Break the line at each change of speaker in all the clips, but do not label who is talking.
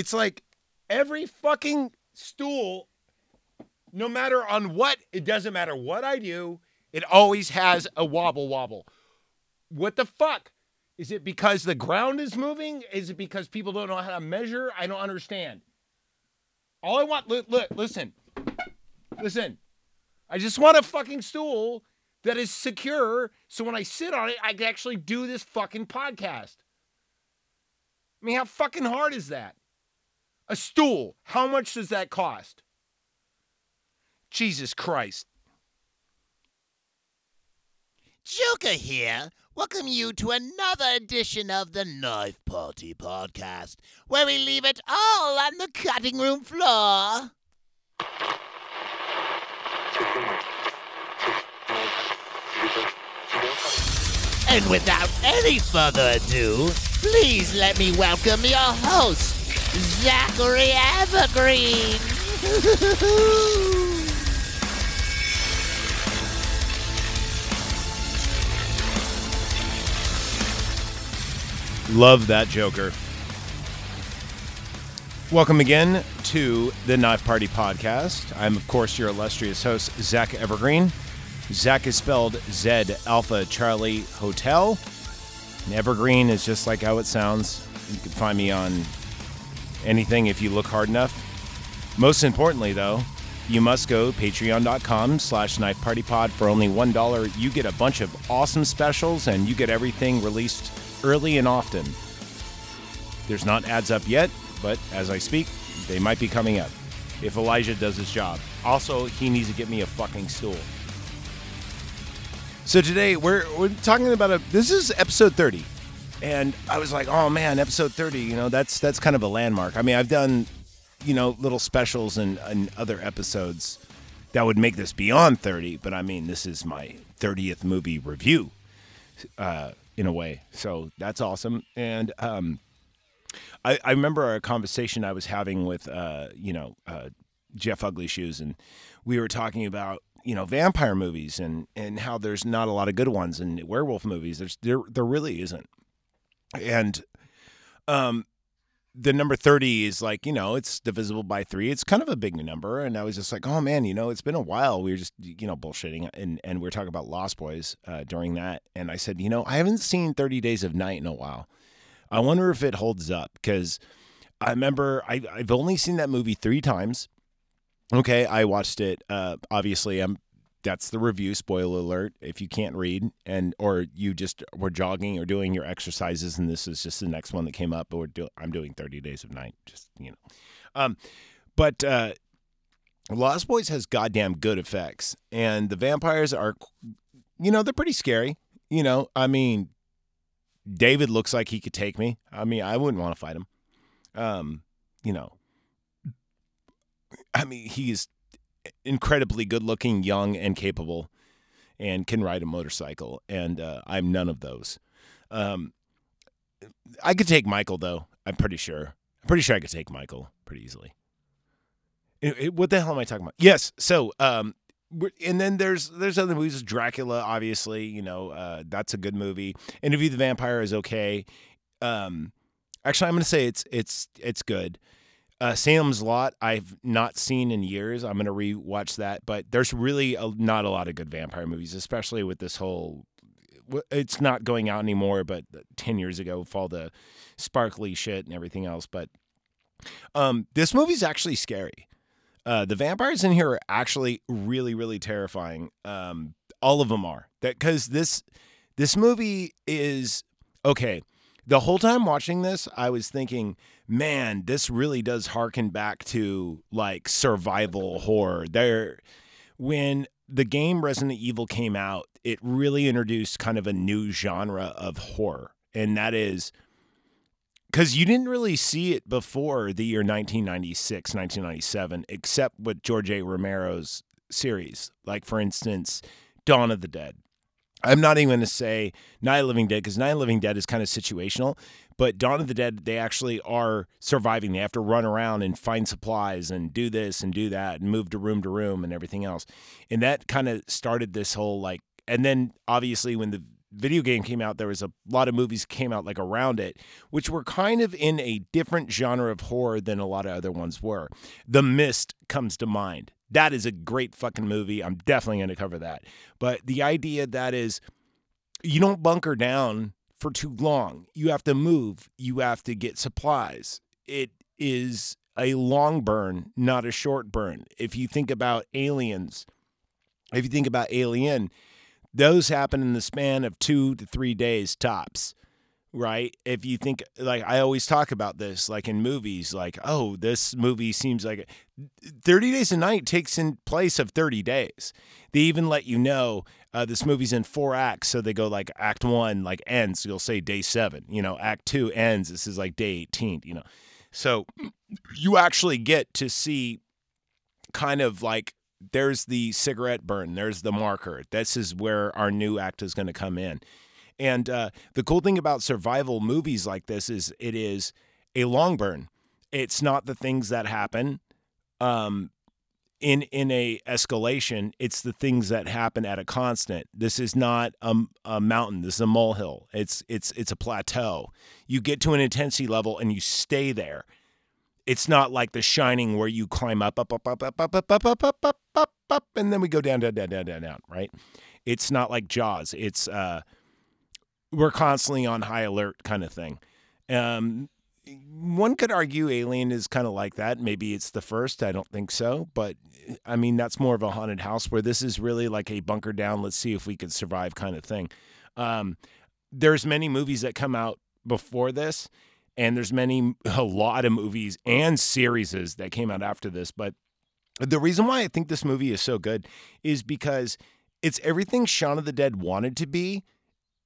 It's like every fucking stool, no matter on what, it doesn't matter what I do, it always has a wobble wobble. What the fuck? Is it because the ground is moving? Is it because people don't know how to measure? I don't understand. All I want, look, look listen, listen. I just want a fucking stool that is secure so when I sit on it, I can actually do this fucking podcast. I mean, how fucking hard is that? A stool, how much does that cost? Jesus Christ.
Joker here. Welcome you to another edition of the Knife Party Podcast, where we leave it all on the cutting room floor. And without any further ado, please let me welcome your host, Zachary Evergreen.
Love that Joker. Welcome again to the Knife Party Podcast. I'm, of course, your illustrious host, Zach Evergreen. Zach is spelled Z Alpha Charlie Hotel. And Evergreen is just like how it sounds. You can find me on anything if you look hard enough. Most importantly, though, you must go patreon.com slash knife party pod for only $1. You get a bunch of awesome specials and you get everything released early and often. There's not ads up yet, but as I speak, they might be coming up if Elijah does his job. Also, he needs to get me a fucking stool. So today we're we're talking about a this is episode 30. And I was like, "Oh man, episode 30, you know, that's that's kind of a landmark." I mean, I've done you know, little specials and, and other episodes that would make this beyond 30, but I mean, this is my 30th movie review uh, in a way. So that's awesome. And um, I, I remember a conversation I was having with, uh, you know, uh, Jeff Ugly Shoes, and we were talking about, you know, vampire movies and, and how there's not a lot of good ones, and werewolf movies. There's there there really isn't. And um, the number 30 is like, you know, it's divisible by three. It's kind of a big number. And I was just like, oh man, you know, it's been a while. We were just, you know, bullshitting. And, and we were talking about Lost Boys uh, during that. And I said, you know, I haven't seen 30 Days of Night in a while. I wonder if it holds up because I remember I, I've only seen that movie three times. Okay. I watched it. Uh, obviously, I'm that's the review spoiler alert if you can't read and or you just were jogging or doing your exercises and this is just the next one that came up or do, i'm doing 30 days of night just you know. Um, but uh, lost boys has goddamn good effects and the vampires are you know they're pretty scary you know. I mean david looks like he could take me. I mean i wouldn't want to fight him. Um, you know i mean he's incredibly good looking, young, and capable, and can ride a motorcycle. And uh, I'm none of those. Um, I could take Michael, though. I'm pretty sure. I'm pretty sure I could take Michael pretty easily. It, it, what the hell am I talking about? Yes. So, um, and then there's there's other movies. Dracula, obviously, you know, uh, that's a good movie. Interview the Vampire is okay. Um, actually, I'm going to say it's it's it's good. Uh, Salem's Lot, I've not seen in years. I'm going to rewatch that, but there's really a, not a lot of good vampire movies, especially with this whole. It's not going out anymore, but 10 years ago, with all the sparkly shit and everything else. But um, this movie's actually scary. Uh, the vampires in here are actually really, really terrifying. Um, all of them are that because this this movie is okay. The whole time watching this, I was thinking, man, this really does harken back to like survival horror. There, when the game Resident Evil came out, it really introduced kind of a new genre of horror, and that is because you didn't really see it before the year 1996, 1997, except with George A. Romero's series. Like, for instance, Dawn of the Dead. I'm not even going to say Night of Living Dead because Night of Living Dead is kind of situational. But Dawn of the Dead, they actually are surviving. They have to run around and find supplies and do this and do that and move to room to room and everything else. And that kind of started this whole like, and then obviously when the video game came out, there was a lot of movies came out like around it, which were kind of in a different genre of horror than a lot of other ones were. The Mist comes to mind. That is a great fucking movie. I'm definitely going to cover that. But the idea that is you don't bunker down for too long. You have to move, you have to get supplies. It is a long burn, not a short burn. If you think about aliens, if you think about Alien, those happen in the span of two to three days tops right if you think like i always talk about this like in movies like oh this movie seems like 30 days a night takes in place of 30 days they even let you know uh, this movie's in four acts so they go like act one like ends you'll say day seven you know act two ends this is like day 18 you know so you actually get to see kind of like there's the cigarette burn there's the marker this is where our new act is going to come in and uh, the cool thing about survival movies like this is it is a long burn. It's not the things that happen um, in in a escalation. It's the things that happen at a constant. This is not a, a mountain. This is a molehill. It's it's it's a plateau. You get to an intensity level and you stay there. It's not like The Shining where you climb up up up up up up up up up up up up up and then we go down down down down down down. Right? It's not like Jaws. It's uh we're constantly on high alert kind of thing. Um, one could argue Alien is kind of like that. Maybe it's the first. I don't think so. But I mean, that's more of a haunted house where this is really like a bunker down. Let's see if we could survive kind of thing. Um, there's many movies that come out before this, and there's many, a lot of movies and series that came out after this. But the reason why I think this movie is so good is because it's everything Shaun of the Dead wanted to be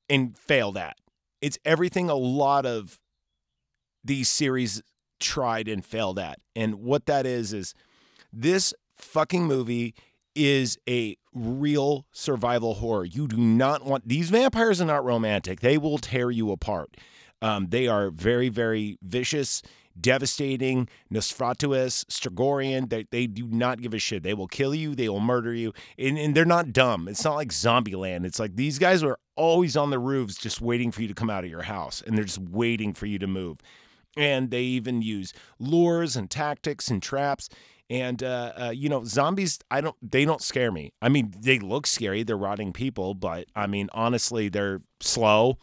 and failed at. It's everything a lot of these series tried and failed at. And what that is is this fucking movie is a real survival horror. You do not want these vampires are not romantic. They will tear you apart. Um, they are very, very vicious devastating, Nosferatuous, Strigorian. They, they do not give a shit. They will kill you. They will murder you. And, and they're not dumb. It's not like Zombieland. It's like these guys are always on the roofs just waiting for you to come out of your house. And they're just waiting for you to move. And they even use lures and tactics and traps. And uh, uh, you know, zombies. I don't. They don't scare me. I mean, they look scary. They're rotting people, but I mean, honestly, they're slow.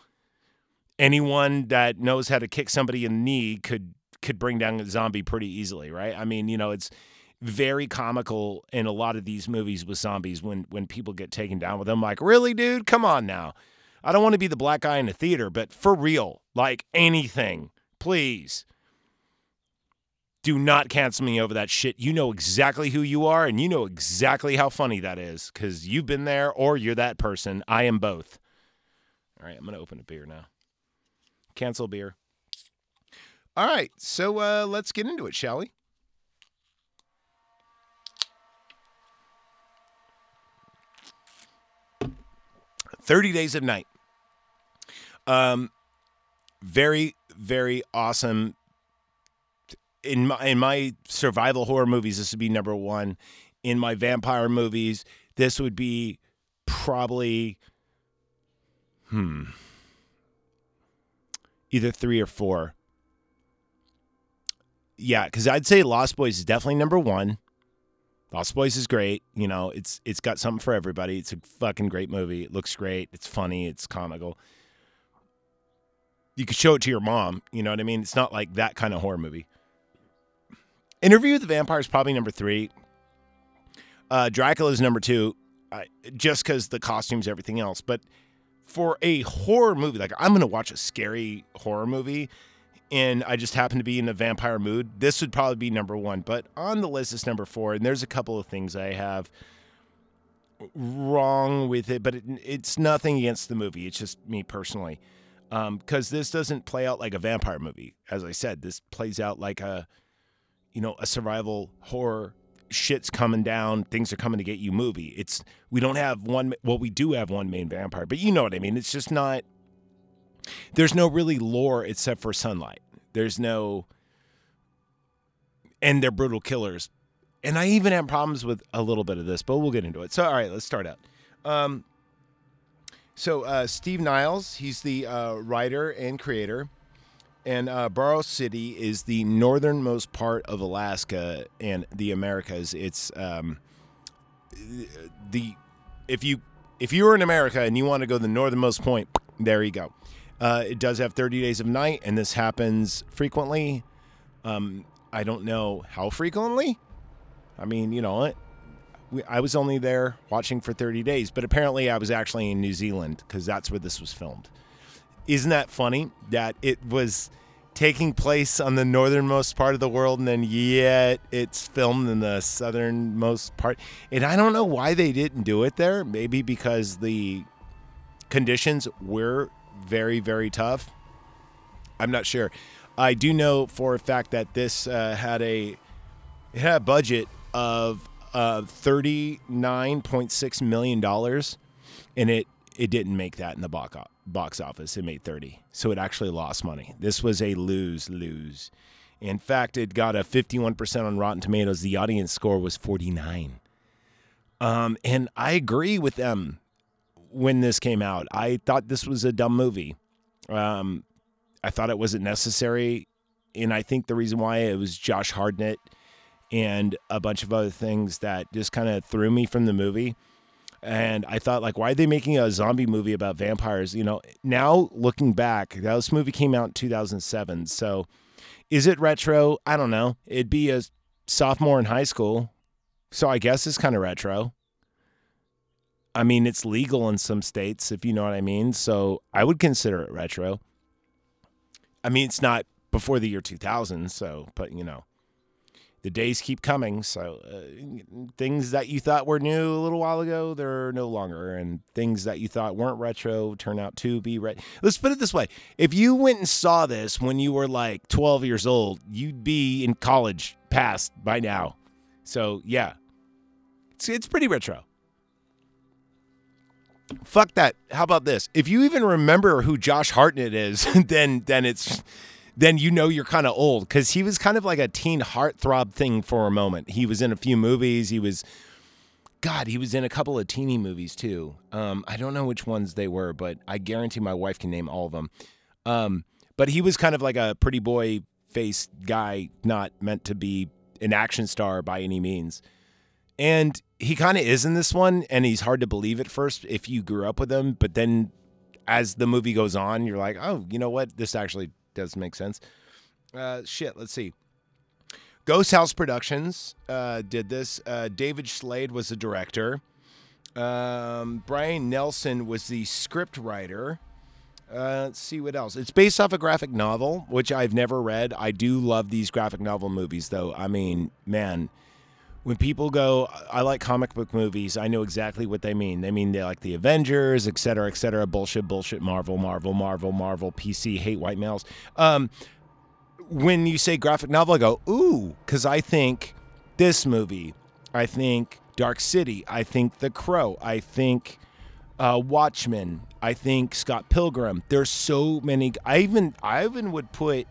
Anyone that knows how to kick somebody in the knee could could bring down a zombie pretty easily, right? I mean, you know, it's very comical in a lot of these movies with zombies when when people get taken down with them. Like, really, dude? Come on now. I don't want to be the black guy in the theater, but for real, like anything, please. Do not cancel me over that shit. You know exactly who you are, and you know exactly how funny that is because you've been there or you're that person. I am both. All right, I'm going to open a beer now. Cancel beer. All right, so uh, let's get into it, shall we? Thirty Days of Night. Um, very, very awesome. In my in my survival horror movies, this would be number one. In my vampire movies, this would be probably, hmm, either three or four yeah, because I'd say Lost Boys is definitely number one. Lost Boys is great. You know, it's it's got something for everybody. It's a fucking great movie. It looks great. It's funny. It's comical. You could show it to your mom. You know what I mean? It's not like that kind of horror movie. Interview with the Vampire is probably number three. Uh, Dracula is number two, uh, just because the costumes, everything else. But for a horror movie, like I'm gonna watch a scary horror movie and I just happen to be in a vampire mood, this would probably be number one. But on the list is number four, and there's a couple of things I have wrong with it, but it, it's nothing against the movie. It's just me personally, because um, this doesn't play out like a vampire movie. As I said, this plays out like a, you know, a survival horror. Shit's coming down, things are coming to get you movie. It's we don't have one. Well, we do have one main vampire, but you know what I mean. It's just not there's no really lore except for sunlight. There's no, and they're brutal killers. And I even have problems with a little bit of this, but we'll get into it. So, all right, let's start out. Um, So uh, Steve Niles, he's the uh, writer and creator, and uh, Barrow City is the northernmost part of Alaska and the Americas. It's um, the if you if you were in America and you want to go to the northernmost point, there you go. Uh, it does have 30 days of night, and this happens frequently. Um, I don't know how frequently. I mean, you know, I was only there watching for 30 days, but apparently I was actually in New Zealand because that's where this was filmed. Isn't that funny that it was taking place on the northernmost part of the world and then yet it's filmed in the southernmost part? And I don't know why they didn't do it there. Maybe because the conditions were very, very tough. I'm not sure. I do know for a fact that this uh, had a it had a budget of uh, thirty nine point six million dollars, and it it didn't make that in the box box office. It made thirty, so it actually lost money. This was a lose lose. In fact, it got a fifty one percent on Rotten Tomatoes. The audience score was forty nine. Um, and I agree with them when this came out. I thought this was a dumb movie. Um, I thought it wasn't necessary, and I think the reason why it was Josh Hartnett and a bunch of other things that just kind of threw me from the movie. And I thought, like, why are they making a zombie movie about vampires? You know, now looking back, this movie came out in 2007. So is it retro? I don't know. It'd be a sophomore in high school. So I guess it's kind of retro. I mean, it's legal in some states, if you know what I mean. So I would consider it retro. I mean, it's not before the year 2000, so, but you know, the days keep coming. So uh, things that you thought were new a little while ago, they're no longer. And things that you thought weren't retro turn out to be retro. Let's put it this way if you went and saw this when you were like 12 years old, you'd be in college past by now. So yeah, it's, it's pretty retro. Fuck that. How about this? If you even remember who Josh Hartnett is, then then it's then you know you're kind of old because he was kind of like a teen heartthrob thing for a moment. He was in a few movies. He was, God, he was in a couple of teeny movies too. Um, I don't know which ones they were, but I guarantee my wife can name all of them. Um, but he was kind of like a pretty boy face guy, not meant to be an action star by any means. And he kind of is in this one, and he's hard to believe at first if you grew up with him. But then as the movie goes on, you're like, oh, you know what? This actually does make sense. Uh, shit, let's see. Ghost House Productions uh, did this. Uh, David Slade was the director. Um, Brian Nelson was the script writer. Uh, let's see what else. It's based off a graphic novel, which I've never read. I do love these graphic novel movies, though. I mean, man, when people go, I like comic book movies, I know exactly what they mean. They mean they like the Avengers, et cetera, et cetera. Bullshit, bullshit, Marvel, Marvel, Marvel, Marvel, PC, hate white males. Um, when you say graphic novel, I go, ooh, because I think this movie, I think Dark City, I think The Crow, I think uh, Watchmen, I think Scott Pilgrim. There's so many. I even I even would put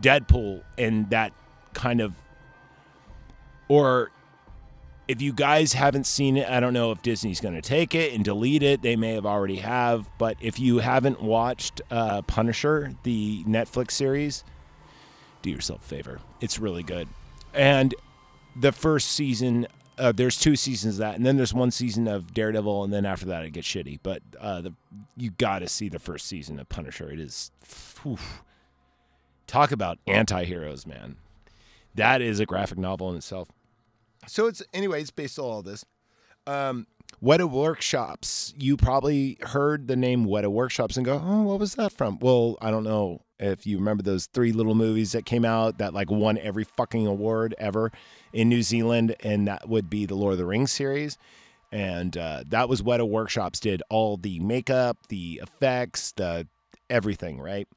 Deadpool in that kind of or if you guys haven't seen it, I don't know if Disney's going to take it and delete it. They may have already have, but if you haven't watched uh, Punisher, the Netflix series, do yourself a favor. It's really good. And the first season, uh, there's two seasons of that, and then there's one season of Daredevil, and then after that it gets shitty. But uh, the, you got to see the first season of Punisher. It is, talk about anti-heroes, man. That is a graphic novel in itself. So it's anyway, it's based on all this. Um, Weta Workshops. You probably heard the name Weta Workshops and go, "Oh, what was that from?" Well, I don't know if you remember those three little movies that came out that like won every fucking award ever in New Zealand, and that would be the Lord of the Rings series. And uh, that was Weta Workshops did all the makeup, the effects, the everything, right?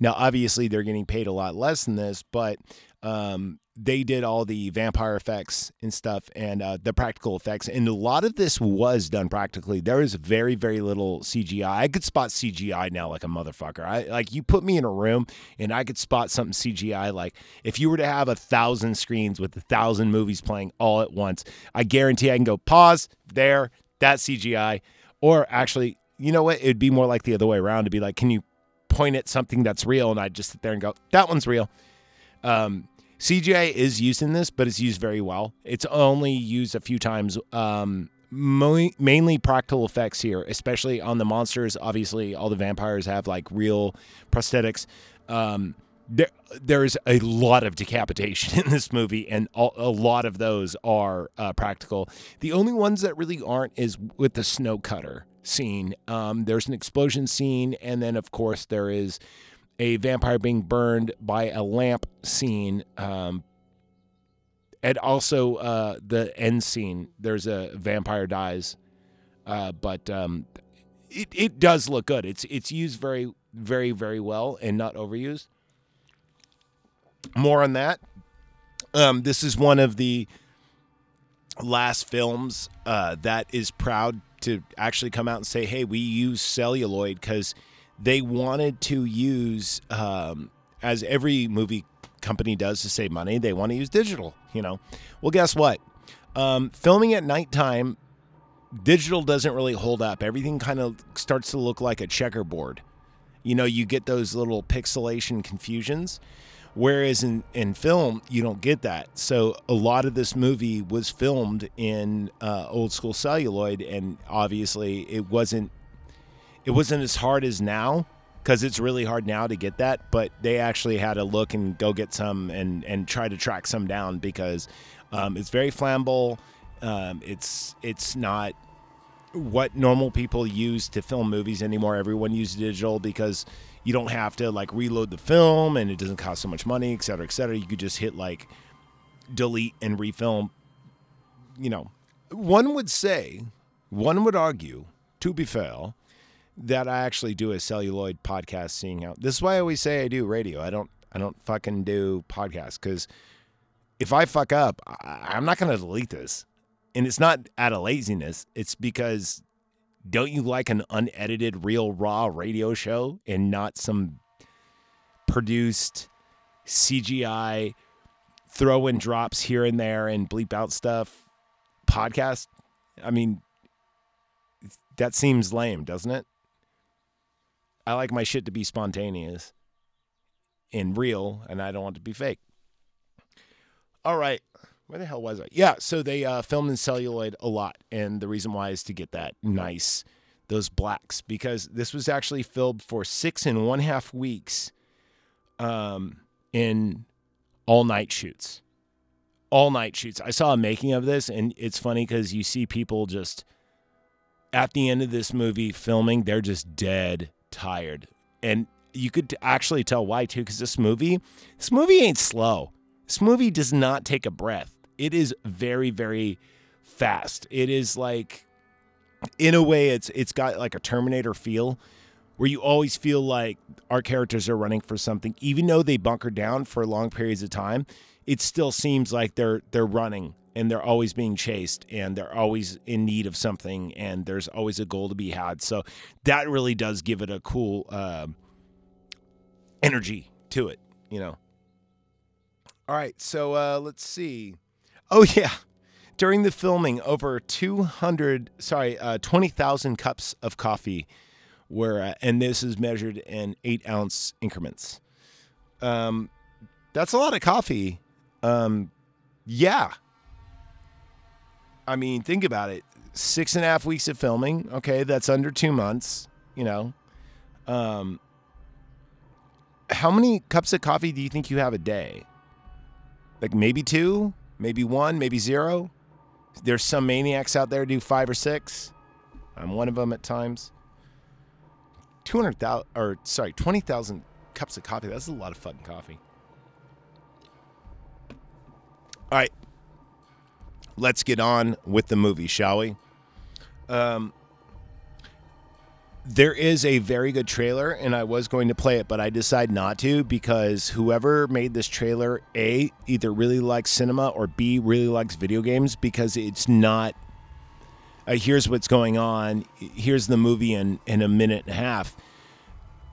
Now, obviously, they're getting paid a lot less than this, but um, they did all the vampire effects and stuff and uh, the practical effects and a lot of this was done practically there is very very little cgi i could spot cgi now like a motherfucker i like you put me in a room and i could spot something cgi like if you were to have a thousand screens with a thousand movies playing all at once i guarantee i can go pause there That cgi or actually you know what? It'd be more like the other way around to be like, can you point at something that's real? And I'd just sit there and go, that one's real. Um, CGI is used in this, but it's used very well. It's only used a few times. Um, mo- mainly practical effects here, especially on the monsters. Obviously, all the vampires have like real prosthetics. Um, there, there's a lot of decapitation in this movie, and a, a lot of those are uh, practical. The only ones that really aren't is with the snow cutter scene. Um, there's an explosion scene, and then of course there is a vampire being burned by a lamp scene. Um, and also uh, the end scene. There's a vampire dies, uh, but um, it it does look good. It's it's used very very very well and not overused. More on that. Um, this is one of the last films uh, that is proud to actually come out and say, "Hey, we use celluloid because they wanted to use, um, as every movie company does to save money, they want to use digital. You know, well, guess what? Um, filming at nighttime, digital doesn't really hold up. Everything kind of starts to look like a checkerboard. You know, you get those little pixelation confusions. Whereas in, in film, you don't get that. So a lot of this movie was filmed in uh, old school celluloid, and obviously it wasn't it wasn't as hard as now because it's really hard now to get that. But they actually had to look and go get some and and try to track some down because um, it's very flammable. Um, it's it's not what normal people use to film movies anymore. Everyone uses digital because you don't have to like reload the film and it doesn't cost so much money, et cetera, et cetera. You could just hit like delete and refilm. You know, one would say, one would argue, to be fair, that I actually do a celluloid podcast seeing out. This is why I always say I do radio. I don't I don't fucking do podcasts because if I fuck up, I, I'm not gonna delete this. And it's not out of laziness. It's because don't you like an unedited, real, raw radio show and not some produced CGI throw in drops here and there and bleep out stuff podcast? I mean, that seems lame, doesn't it? I like my shit to be spontaneous and real, and I don't want it to be fake. All right. Where the hell was I? Yeah, so they uh, filmed in celluloid a lot, and the reason why is to get that nice, those blacks, because this was actually filmed for six and one half weeks, um, in all night shoots, all night shoots. I saw a making of this, and it's funny because you see people just at the end of this movie filming, they're just dead tired, and you could actually tell why too, because this movie, this movie ain't slow. This movie does not take a breath. It is very very fast. It is like in a way it's it's got like a terminator feel where you always feel like our characters are running for something. Even though they bunker down for long periods of time it still seems like they're they're running and they're always being chased and they're always in need of something and there's always a goal to be had so that really does give it a cool uh, energy to it you know all right so uh, let's see Oh yeah. During the filming, over 200, sorry, uh, 20,000 cups of coffee were, uh, and this is measured in eight ounce increments. Um, that's a lot of coffee. Um, yeah. I mean, think about it. Six and a half weeks of filming. Okay, that's under two months. You know, um, how many cups of coffee do you think you have a day? Like maybe two, maybe one, maybe zero. There's some maniacs out there do five or six. I'm one of them at times. 200,000, or sorry, 20,000 cups of coffee. That's a lot of fucking coffee. All right. Let's get on with the movie, shall we? Um, there is a very good trailer, and I was going to play it, but I decided not to because whoever made this trailer, A, either really likes cinema or B, really likes video games because it's not. Uh, here's what's going on. Here's the movie in, in a minute and a half.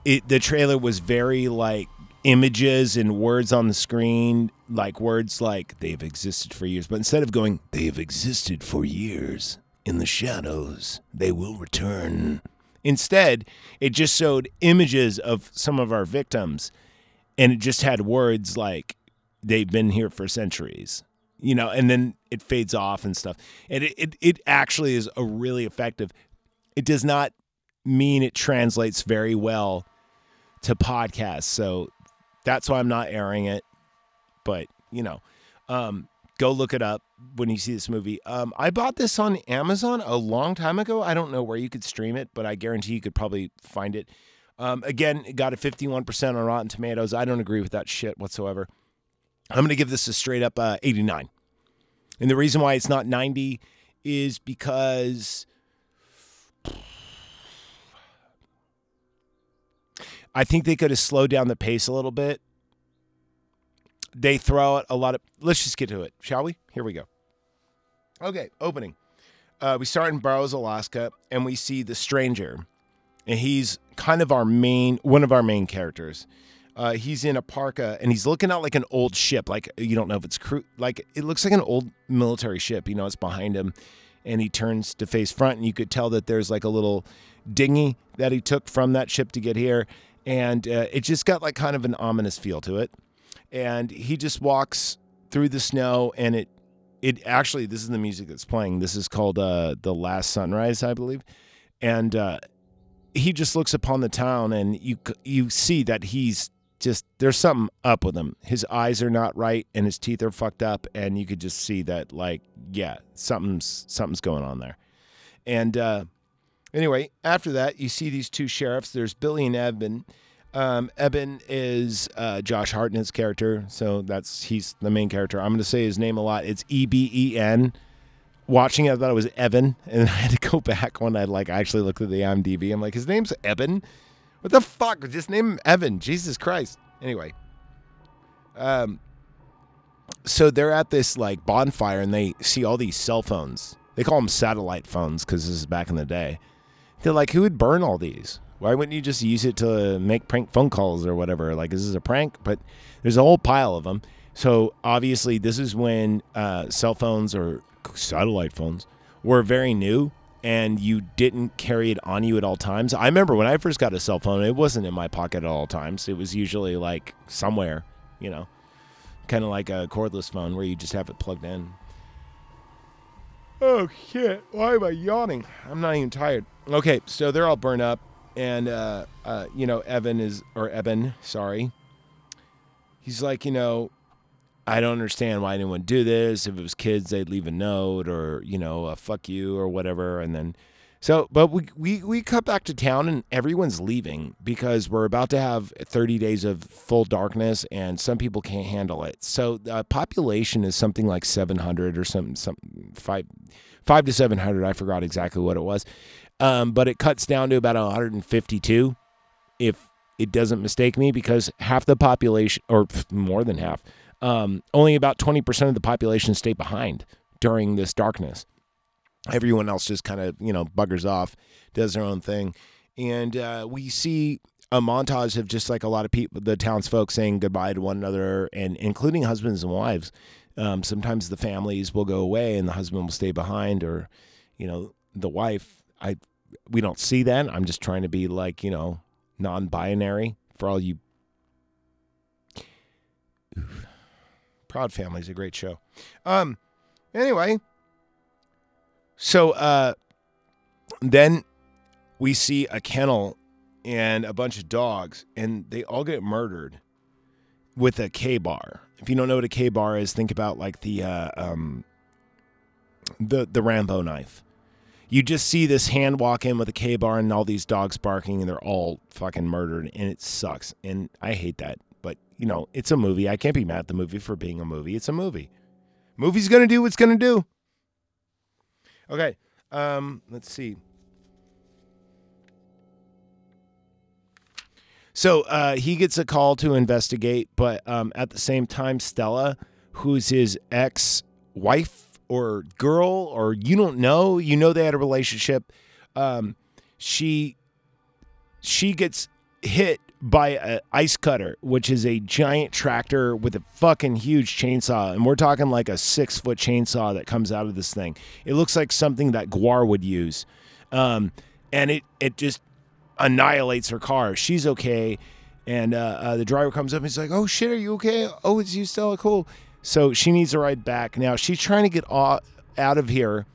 It, the trailer was very like images and words on the screen, like words like they've existed for years. But instead of going, they've existed for years in the shadows, they will return Instead, it just showed images of some of our victims and it just had words like they've been here for centuries you know and then it fades off and stuff and it, it, it actually is a really effective it does not mean it translates very well to podcasts so that's why i'm not airing it but you know um, go look it up when you see this movie um, i bought this on amazon a long time ago i don't know where you could stream it but i guarantee you could probably find it um, again, it got a 51% on Rotten Tomatoes. I don't agree with that shit whatsoever. I'm going to give this a straight up uh, 89. And the reason why it's not 90 is because I think they could have slowed down the pace a little bit. They throw out a lot of. Let's just get to it, shall we? Here we go. Okay, opening. Uh, we start in Burroughs, Alaska, and we see the stranger and he's kind of our main one of our main characters. Uh, he's in a parka and he's looking out like an old ship. Like you don't know if it's crew. Like it looks like an old military ship. You know, it's behind him, and he turns to face front, and you could tell that there's like a little dinghy that he took from that ship to get here, and uh, it just got like kind of an ominous feel to it. And he just walks through the snow, and it it actually this is the music that's playing. This is called uh, the Last Sunrise, I believe, and uh, he just looks upon the town and you you see that he's just there's something up with him. His eyes are not right and his teeth are fucked up and you could just see that like yeah, something's something's going on there. And uh anyway, after that you see these two sheriffs. There's Billy and Eben. Um, Eben is uh, Josh Hartnett's character, so that's he's the main character. I'm going to say his name a lot. It's E B E N watching it, I thought it was Evan, and I had to go back when I like I actually looked at the IMDb. I'm like, his name's Evan. What the fuck? Just name him Evan. Jesus Christ. Anyway, um, so they're at this like bonfire and they see all these cell phones. They call them satellite phones because this is back in the day. They're like, who would burn all these? Why wouldn't you just use it to make prank phone calls or whatever? Like, this is a prank, but there's a whole pile of them. So obviously, this is when uh, cell phones or satellite phones were very new and you didn't carry it on you at all times. I remember when I first got a cell phone, it wasn't in my pocket at all times. It was usually like somewhere, you know, kind of like a cordless phone where you just have it plugged in. Oh shit! Why am I yawning? I'm not even tired. Okay, so they're all burned up, and uh, uh, you know, Evan is or Eben, sorry. He's like, you know, I don't understand why anyone do this. If it was kids, they'd leave a note or, you know, a fuck you or whatever. And then, so, but we, we, we cut back to town and everyone's leaving because we're about to have 30 days of full darkness and some people can't handle it. So the population is something like 700 or something, some five, five to 700. I forgot exactly what it was. Um, but it cuts down to about 152 if it doesn't mistake me because half the population or more than half um, only about 20% of the population stay behind during this darkness. Everyone else just kind of, you know, buggers off, does their own thing. And uh, we see a montage of just like a lot of people, the townsfolk saying goodbye to one another, and including husbands and wives. Um, sometimes the families will go away and the husband will stay behind, or, you know, the wife. I we don't see that. I'm just trying to be like, you know, non-binary for all you. Proud Family is a great show. Um, anyway, so uh, then we see a kennel and a bunch of dogs, and they all get murdered with a Ka-Bar. If you don't know what a Ka-Bar is, think about like the uh, um, the the Rambo knife. You just see this hand walk in with a Ka-Bar and all these dogs barking, and they're all fucking murdered, and it sucks. And I hate that. But, you know, it's a movie. I can't be mad at the movie for being a movie. It's a movie. Movie's going to do what's going to do. Okay. Um, let's see. So uh, he gets a call to investigate, but um, at the same time, Stella, who's his ex wife or girl, or you don't know, you know they had a relationship. Um, she she gets hit by an ice cutter, which is a giant tractor with a fucking huge chainsaw. And we're talking like a six foot chainsaw that comes out of this thing. It looks like something that GWAR would use. Um, and it, it just annihilates her car. She's okay. And uh, uh, the driver comes up and he's like, "Oh shit, are you okay? Oh, it's you, Stella? Cool." So she needs a ride back. Now she's trying to get out of here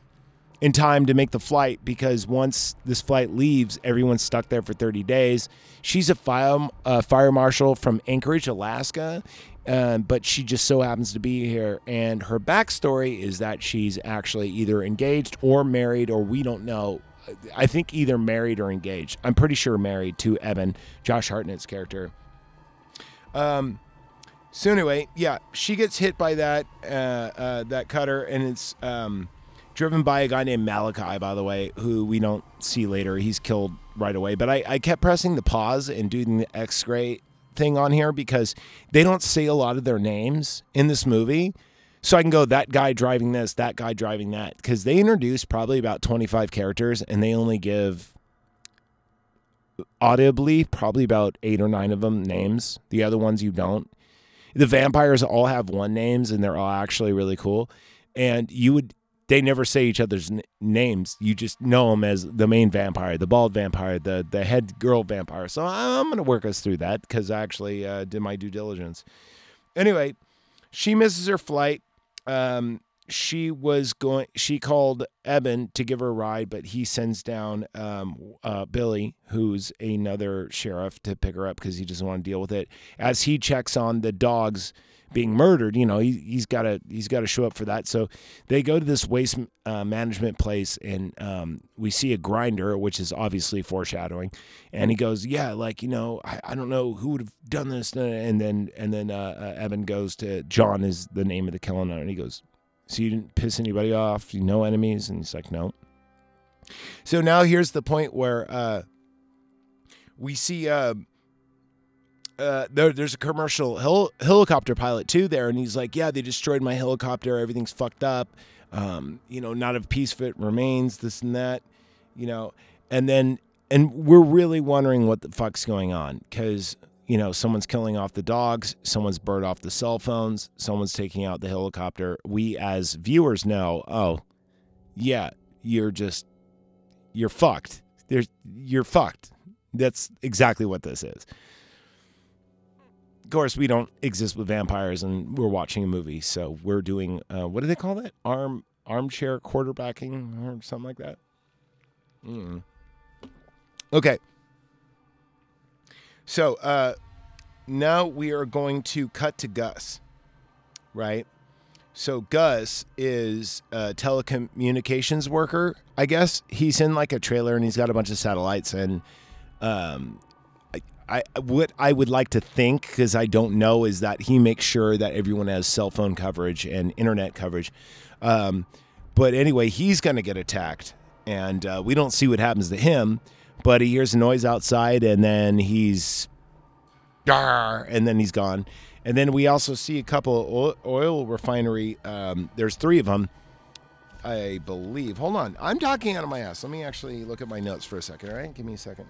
in time to make the flight because once this flight leaves, everyone's stuck there for 30 days. She's a fire, uh, fire marshal from Anchorage, Alaska, uh, but she just so happens to be here. And her backstory is that she's actually either engaged or married, or we don't know. I think either married or engaged. I'm pretty sure married to Evan, Josh Hartnett's character. Um, so anyway, yeah, she gets hit by that uh, uh, that cutter, and it's um, driven by a guy named Malachi, by the way, who we don't see later. He's killed right away. But I, I kept pressing the pause and doing the X-ray thing on here because they don't say a lot of their names in this movie. So I can go that guy driving this, that guy driving that, because they introduce probably about 25 characters and they only give audibly probably about eight or nine of them names. The other ones you don't. The vampires all have one names and they're all actually really cool. And you would they never say each other's n- names. You just know them as the main vampire, the bald vampire, the the head girl vampire. So I'm to work us through that because I actually uh, did my due diligence. Anyway, she misses her flight. Um, she was going. She called Eben to give her a ride, but he sends down um, uh, Billy, who's another sheriff, to pick her up because he doesn't want to deal with it. As he checks on the dogs being murdered, you know, he, he's got to he's got to show up for that. So they go to this waste uh, management place, and um, we see a grinder, which is obviously foreshadowing. And he goes, "Yeah, like you know, I, I don't know who would have done this." And then and then uh, uh, Evan goes to John is the name of the killing, and he goes, "So you didn't piss anybody off? You know enemies?" And he's like, "No." So now here's the point where uh, we see. Uh, uh, there, there's a commercial hel- helicopter pilot too there, and he's like, "Yeah, they destroyed my helicopter. Everything's fucked up. Um, you know, not a piece of it remains. This and that. You know." And then, and we're really wondering what the fuck's going on because you know someone's killing off the dogs, someone's bird off the cell phones, someone's taking out the helicopter. We as viewers know, oh, yeah, you're just you're fucked. There's you're fucked. That's exactly what this is Of course, we don't exist with vampires, and we're watching a movie, so we're doing uh, what do they call that? Arm armchair quarterbacking or something like that. Mm. Okay. So uh, now we are going to cut to Gus, right? So Gus is a telecommunications worker, I guess. He's in like a trailer and he's got a bunch of satellites and um, I what I would like to think because I don't know is that he makes sure that everyone has cell phone coverage and internet coverage. Um, but anyway, he's going to get attacked, and uh, we don't see what happens to him. But he hears a noise outside, and then he's, and then he's gone. And then we also see a couple oil refinery. Um, there's three of them I believe. Hold on. I'm talking out of my ass. Let me actually look at my notes for a second, all right? Give me a second.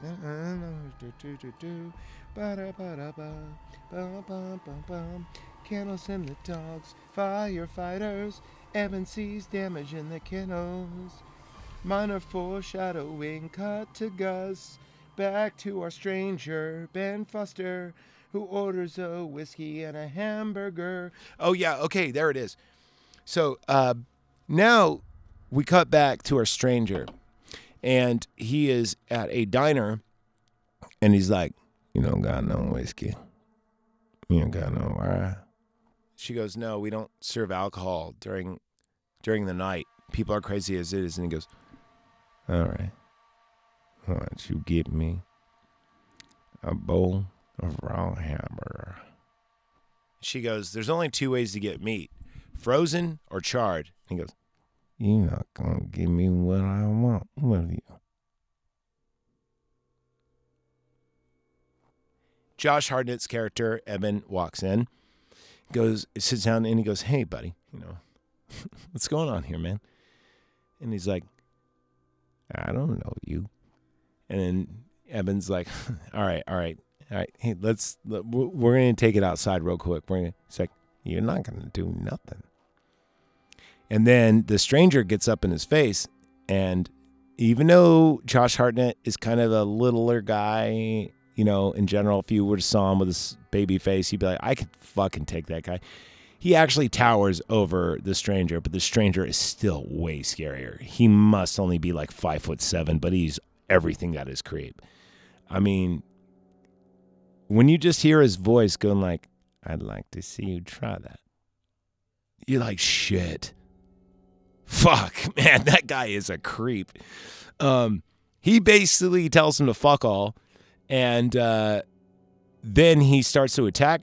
Kennels and the dogs, firefighters. Evan sees damage in the kennels. Minor foreshadowing, cut to Gus. Back to our stranger, Ben Foster, who orders a whiskey and a hamburger. Oh, yeah, okay, there it is. So, uh, now we cut back to our stranger, and he is at a diner, and he's like, "You don't got no whiskey. You don't got no wine." She goes, "No, we don't serve alcohol during during the night. People are crazy as it is." And he goes, "All right, why don't you get me a bowl of raw hamburger?" She goes, "There's only two ways to get meat: frozen or charred." He goes, you're not gonna give me what I want, will you? Josh Hartnett's character, Eben, walks in, goes, sits down, and he goes, Hey, buddy, you know, what's going on here, man? And he's like, I don't know you. And then Eben's like, All right, all right, all right. Hey, let's, we're going to take it outside real quick. We're going to, it's like, You're not going to do nothing. And then the stranger gets up in his face and even though Josh Hartnett is kind of a littler guy, you know, in general, if you were to saw him with his baby face, you'd be like, I could fucking take that guy. He actually towers over the stranger, but the stranger is still way scarier. He must only be like five foot seven, but he's everything that is creep. I mean, when you just hear his voice going like, I'd like to see you try that. You're like, shit. Fuck, man, that guy is a creep. Um, he basically tells him to fuck all, and uh, then he starts to attack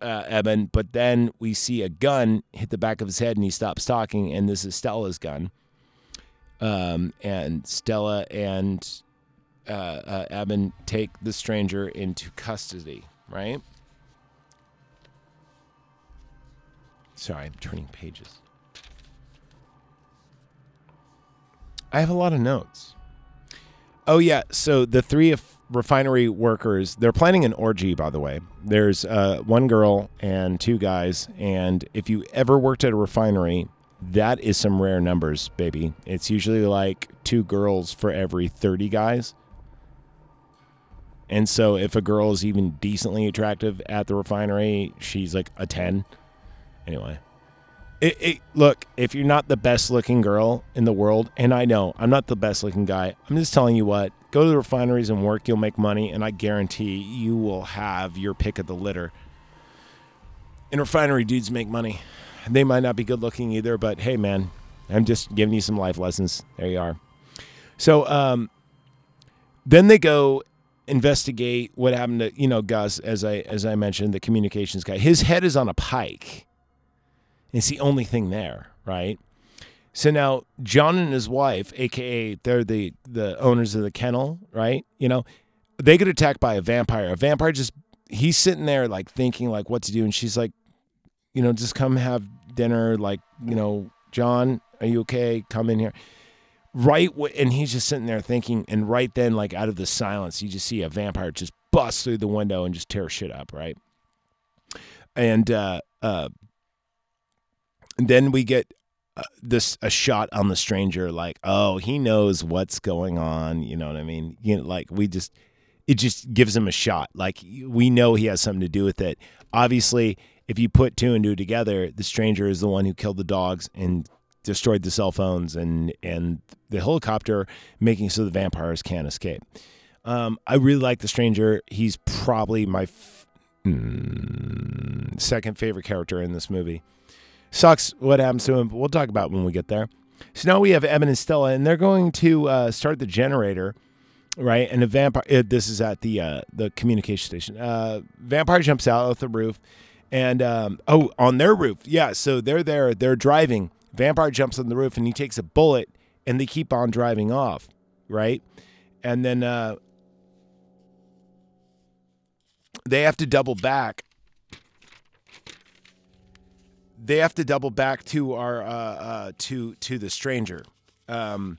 uh, Eben. But then we see a gun hit the back of his head, and he stops talking. And this is Stella's gun. Um, and Stella and uh, uh, Eben take the stranger into custody. Right. Sorry, I'm turning pages. I have a lot of notes. Oh yeah, so the three of refinery workers, they're planning an orgy by the way. There's uh, one girl and two guys and if you ever worked at a refinery, that is some rare numbers, baby. It's usually like two girls for every 30 guys. And so if a girl is even decently attractive at the refinery, she's like a 10. Anyway. It, it, look, if you're not the best looking girl in the world, and I know I'm not the best looking guy, I'm just telling you what, go to the refineries and work, you'll make money, and I guarantee you will have your pick of the litter. And refinery dudes make money. They might not be good looking either, but hey, man, I'm just giving you some life lessons. There you are. So, um, then they go investigate what happened to you know Gus, as I as I mentioned, the communications guy. His head is on a pike it's the only thing there, right? So now John and his wife, aka they're the the owners of the kennel, right? You know, they get attacked by a vampire. A vampire just he's sitting there like thinking like what to do, and she's like, you know, just come have dinner. Like, you know, John, are you okay? Come in here. Right, and he's just sitting there thinking, and right then, like out of the silence, you just see a vampire just bust through the window and just tear shit up, right? And uh, uh, and then we get this a shot on the stranger like oh he knows what's going on you know what i mean? You know like we just it just gives him a shot. Like we know he has something to do with it. Obviously if you put two and two together the stranger is the one who killed the dogs and destroyed the cell phones and and the helicopter making so the vampires can't escape. Um, i really like the stranger. He's probably my f- mm, second favorite character in this movie Sucks what happens to him, but we'll talk about when we get there. So now we have Evan and Stella, and they're going to uh, start the generator, right? And a vampire. Uh, this is at the uh, the communication station. Uh, vampire jumps out of the roof, and um, oh, on their roof, yeah. So they're there. They're driving. Vampire jumps on the roof, and he takes a bullet, and they keep on driving off, right? And then uh, they have to double back they have to double back to our uh, uh, to to the stranger, um,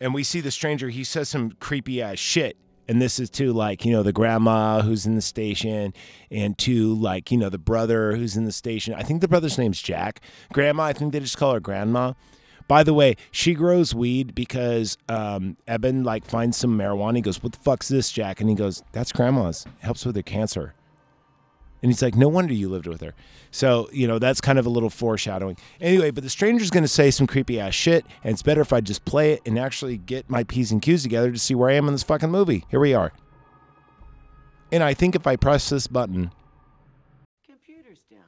and we see the stranger. He says some creepy ass shit, and this is to like you know the grandma who's in the station, and to like you know the brother who's in the station. I think the brother's name's Jack. Grandma, I think they just call her grandma. By the way, she grows weed because um, Eben like finds some marijuana. He goes, "What the fuck's this, Jack?" And he goes, "That's grandma's. It helps with her cancer." And he's like, no wonder you lived with her. So, you know, that's kind of a little foreshadowing. Anyway, but the stranger's going to say some creepy ass shit, and it's better if I just play it and actually get my P's and Q's together to see where I am in this fucking movie. Here we are. And I think if I press this button.
Computer's down.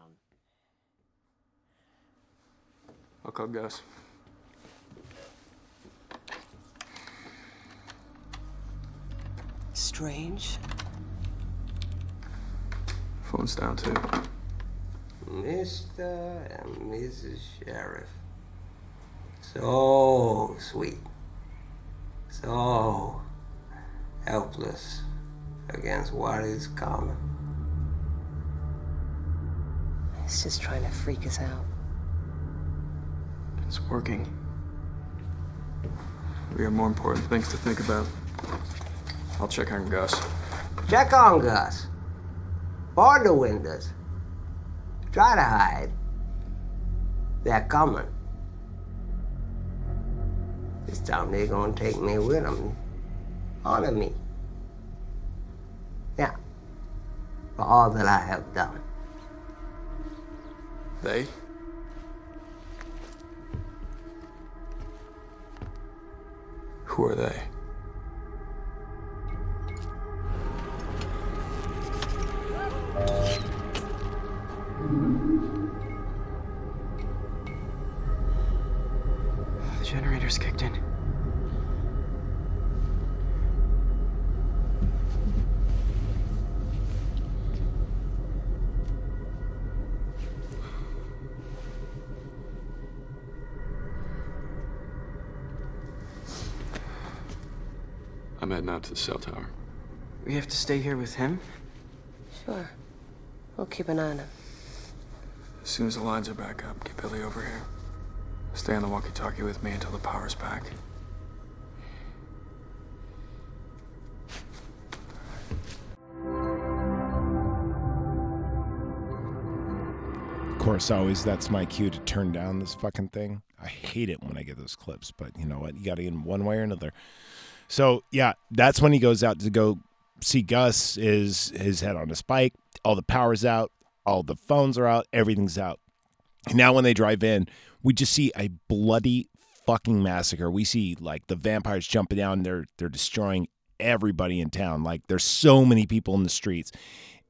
I'll call Gus.
Strange.
Phone's down too.
Mr. and Mrs. Sheriff. So sweet. So helpless against what is coming.
He's just trying to freak us out.
It's working. We have more important things to think about. I'll check on Gus.
Check on Gus. Bar the windows. Try to hide. They're coming. This time they're gonna take me with them. Honor me. Yeah. For all that I have done.
They? Who are they?
The kicked in.
I'm heading out to the cell tower.
We have to stay here with him?
Sure. We'll keep an eye on him.
As soon as the lines are back up, get Billy over here. Stay on the walkie-talkie with me until the power's back.
Of course, always that's my cue to turn down this fucking thing. I hate it when I get those clips, but you know what? You got to in one way or another. So yeah, that's when he goes out to go see Gus. Is his head on a spike? All the power's out. All the phones are out. Everything's out. And now when they drive in, we just see a bloody fucking massacre. We see like the vampires jumping down. They're they're destroying everybody in town. Like there's so many people in the streets.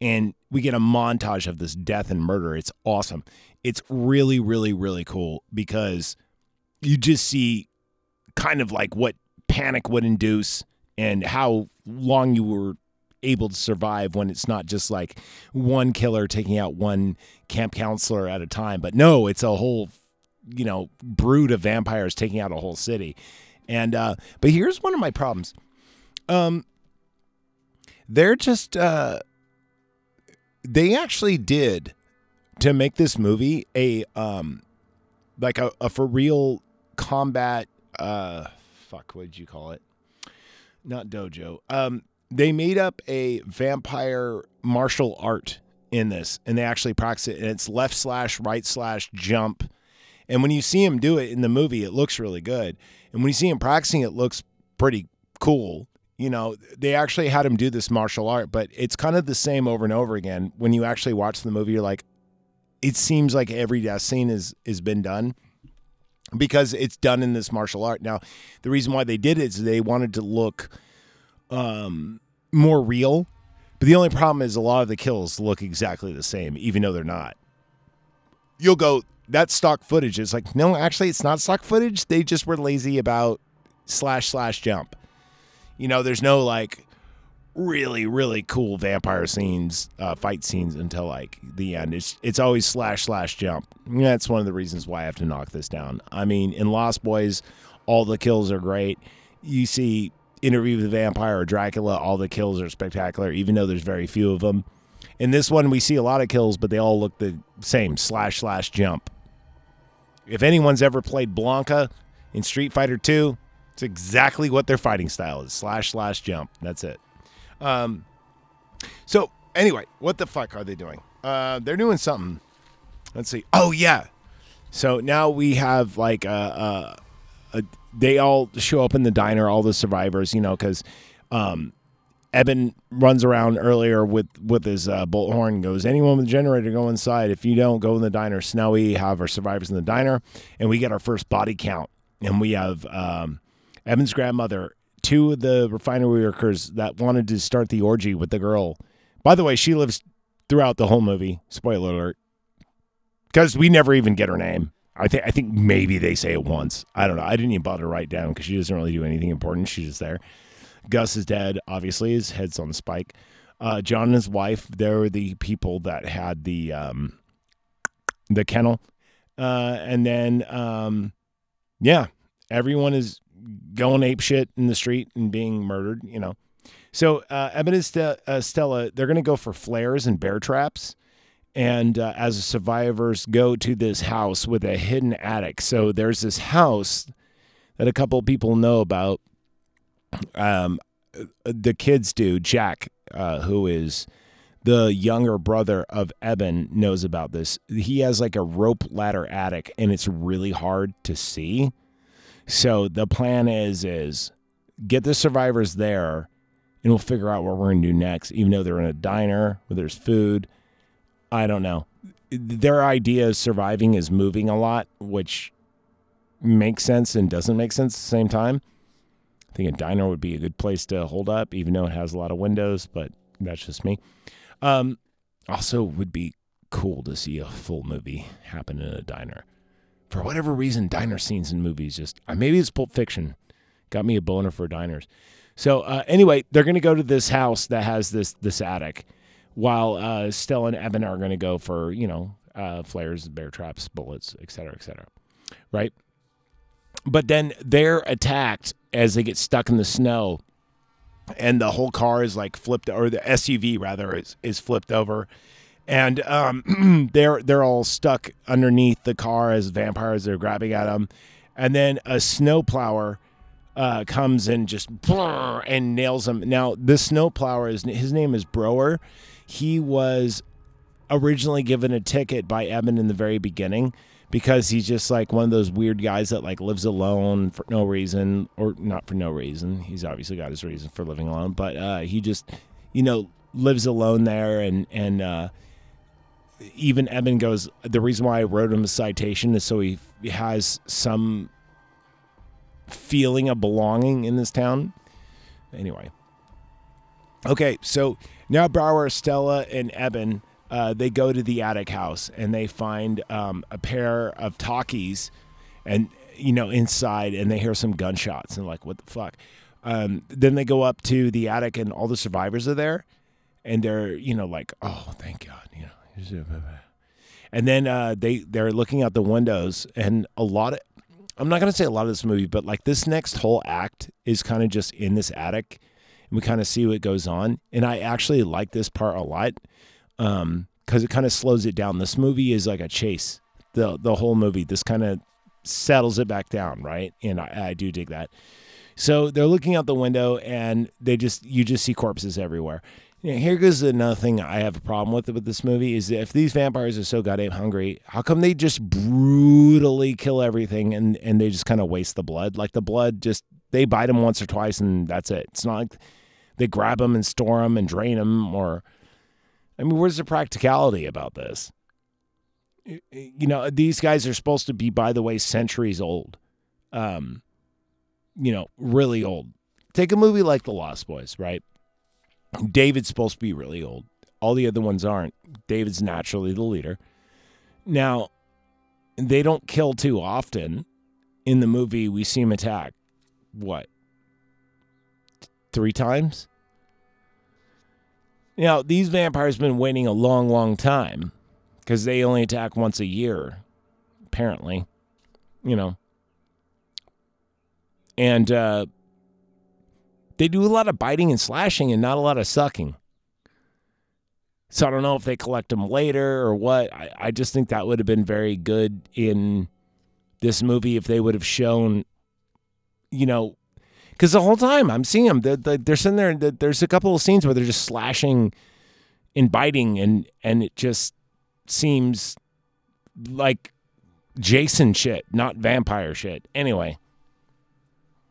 And we get a montage of this death and murder. It's awesome. It's really, really, really cool because you just see kind of like what panic would induce and how long you were able to survive when it's not just like one killer taking out one camp counselor at a time but no it's a whole you know brood of vampires taking out a whole city. And uh but here's one of my problems. Um they're just uh they actually did to make this movie a um like a, a for real combat uh fuck what did you call it? Not dojo. Um they made up a vampire martial art in this and they actually practice it and it's left slash right slash jump and when you see him do it in the movie it looks really good and when you see him practicing it looks pretty cool you know they actually had him do this martial art but it's kind of the same over and over again when you actually watch the movie you're like it seems like every death scene is is been done because it's done in this martial art. Now, the reason why they did it is they wanted to look um, more real. But the only problem is a lot of the kills look exactly the same, even though they're not. You'll go, that's stock footage. It's like, no, actually, it's not stock footage. They just were lazy about slash slash jump. You know, there's no like really really cool vampire scenes, uh, fight scenes until like the end. It's it's always slash slash jump. That's one of the reasons why I have to knock this down. I mean, in Lost Boys, all the kills are great. You see Interview with the Vampire or Dracula, all the kills are spectacular, even though there's very few of them. In this one, we see a lot of kills, but they all look the same slash slash jump. If anyone's ever played Blanka in Street Fighter 2, it's exactly what their fighting style is slash slash jump. That's it. Um, so anyway, what the fuck are they doing? Uh, they're doing something. Let's see. Oh yeah. So now we have like a, a, a they all show up in the diner, all the survivors, you know, because um, Eben runs around earlier with with his uh, bolt horn. Goes anyone with a generator go inside. If you don't go in the diner, Snowy have our survivors in the diner, and we get our first body count, and we have um, Eben's grandmother, two of the refinery workers that wanted to start the orgy with the girl. By the way, she lives throughout the whole movie. Spoiler alert. Because we never even get her name. I think I think maybe they say it once. I don't know. I didn't even bother to write down because she doesn't really do anything important. She's just there. Gus is dead. Obviously, his head's on the spike. Uh, John and his wife. They're the people that had the um, the kennel, uh, and then um, yeah, everyone is going ape shit in the street and being murdered. You know, so uh, Eben and uh, Stella they're going to go for flares and bear traps and uh, as survivors go to this house with a hidden attic. So there's this house that a couple people know about. Um, the kids do. Jack, uh, who is the younger brother of Eben, knows about this. He has like a rope ladder attic, and it's really hard to see. So the plan is is get the survivors there, and we'll figure out what we're gonna do next. Even though they're in a diner where there's food, I don't know. Their idea of surviving is moving a lot, which makes sense and doesn't make sense at the same time. I think a diner would be a good place to hold up, even though it has a lot of windows, but that's just me. Um, also, would be cool to see a full movie happen in a diner. For whatever reason, diner scenes in movies just uh, maybe it's Pulp Fiction got me a boner for diners. So uh, anyway, they're gonna go to this house that has this this attic, while uh, Stella and Evan are gonna go for you know uh, flares, bear traps, bullets, et cetera, et cetera. Right. But then they're attacked as they get stuck in the snow, and the whole car is like flipped, or the SUV rather is is flipped over, and um, they're they're all stuck underneath the car as vampires are grabbing at them, and then a snowplower uh, comes and just and nails them. Now this snowplower is his name is Brower. He was originally given a ticket by Evan in the very beginning because he's just like one of those weird guys that like lives alone for no reason or not for no reason. He's obviously got his reason for living alone, but uh, he just you know lives alone there and and uh, even Eben goes the reason why I wrote him a citation is so he has some feeling of belonging in this town. Anyway. Okay, so now Brower, Stella, and Eben, uh, they go to the attic house and they find um, a pair of talkies and, you know, inside and they hear some gunshots and like, what the fuck? Um, then they go up to the attic and all the survivors are there and they're, you know, like, oh, thank God, you know. And then uh, they, they're looking out the windows and a lot of, I'm not going to say a lot of this movie, but like this next whole act is kind of just in this attic and we kind of see what goes on. And I actually like this part a lot um because it kind of slows it down. This movie is like a chase. The the whole movie. This kind of settles it back down, right? And I, I do dig that. So they're looking out the window and they just you just see corpses everywhere. Here goes another thing I have a problem with with this movie is if these vampires are so goddamn hungry, how come they just brutally kill everything and and they just kind of waste the blood? Like the blood just they bite them once or twice and that's it. It's not like they grab them and store them and drain them or I mean, where's the practicality about this? You know, these guys are supposed to be, by the way, centuries old. Um, you know, really old. Take a movie like The Lost Boys, right? David's supposed to be really old. All the other ones aren't. David's naturally the leader. Now, they don't kill too often. In the movie, we see him attack. What? Three times? Now, these vampires have been waiting a long, long time because they only attack once a year, apparently. You know. And uh, they do a lot of biting and slashing and not a lot of sucking. So I don't know if they collect them later or what. I, I just think that would have been very good in this movie if they would have shown, you know, because the whole time I'm seeing them, they're, they're sitting there. And there's a couple of scenes where they're just slashing and biting, and and it just seems like Jason shit, not vampire shit. Anyway,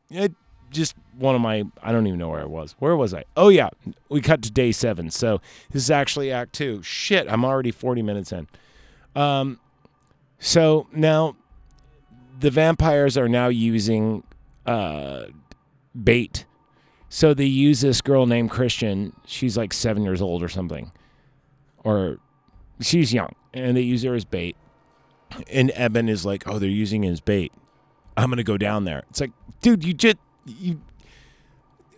it just one of my I don't even know where I was. Where was I? Oh yeah, we cut to day seven. So this is actually act two. Shit, I'm already 40 minutes in. Um, so now the vampires are now using uh bait. So they use this girl named Christian. She's like seven years old or something, or she's young, and they use her as bait. And Eben is like, "Oh, they're using as bait. I'm gonna go down there." It's like, dude, you just you.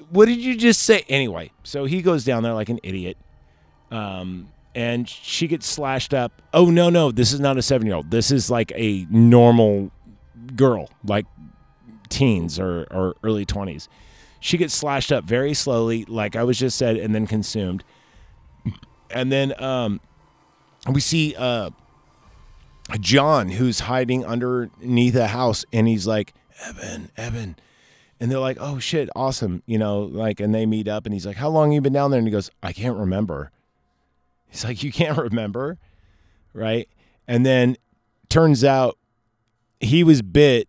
What did you just say? Anyway, so he goes down there like an idiot, um, and she gets slashed up. Oh no, no, this is not a seven year old. This is like a normal girl, like teens or, or early 20s. She gets slashed up very slowly, like I was just said, and then consumed. And then um, we see uh, John, who's hiding underneath a house, and he's like, Evan, Evan. And they're like, oh shit, awesome. You know, like, and they meet up, and he's like, how long you been down there? And he goes, I can't remember. He's like, you can't remember? Right. And then turns out he was bit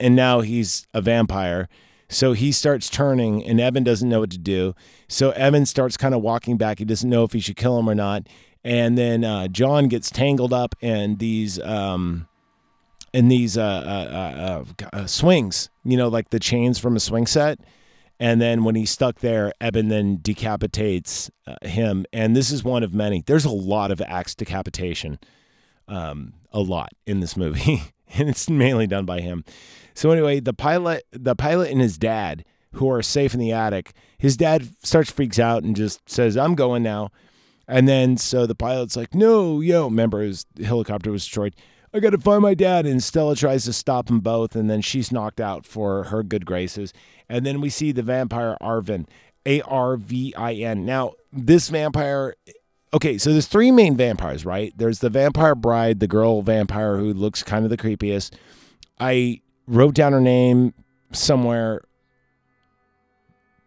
and now he's a vampire. So he starts turning, and Evan doesn't know what to do. So Evan starts kind of walking back. He doesn't know if he should kill him or not. And then uh, John gets tangled up in these um, in these uh, uh, uh, uh, swings, you know, like the chains from a swing set. And then when he's stuck there, Eben then decapitates uh, him. And this is one of many. There's a lot of axe decapitation, um, a lot in this movie, and it's mainly done by him. So anyway, the pilot, the pilot and his dad, who are safe in the attic, his dad starts freaks out and just says, "I'm going now." And then so the pilot's like, "No, yo!" Remember, his helicopter was destroyed. I got to find my dad. And Stella tries to stop them both, and then she's knocked out for her good graces. And then we see the vampire Arvin, A R V I N. Now, this vampire. Okay, so there's three main vampires, right? There's the vampire bride, the girl vampire who looks kind of the creepiest. I wrote down her name somewhere,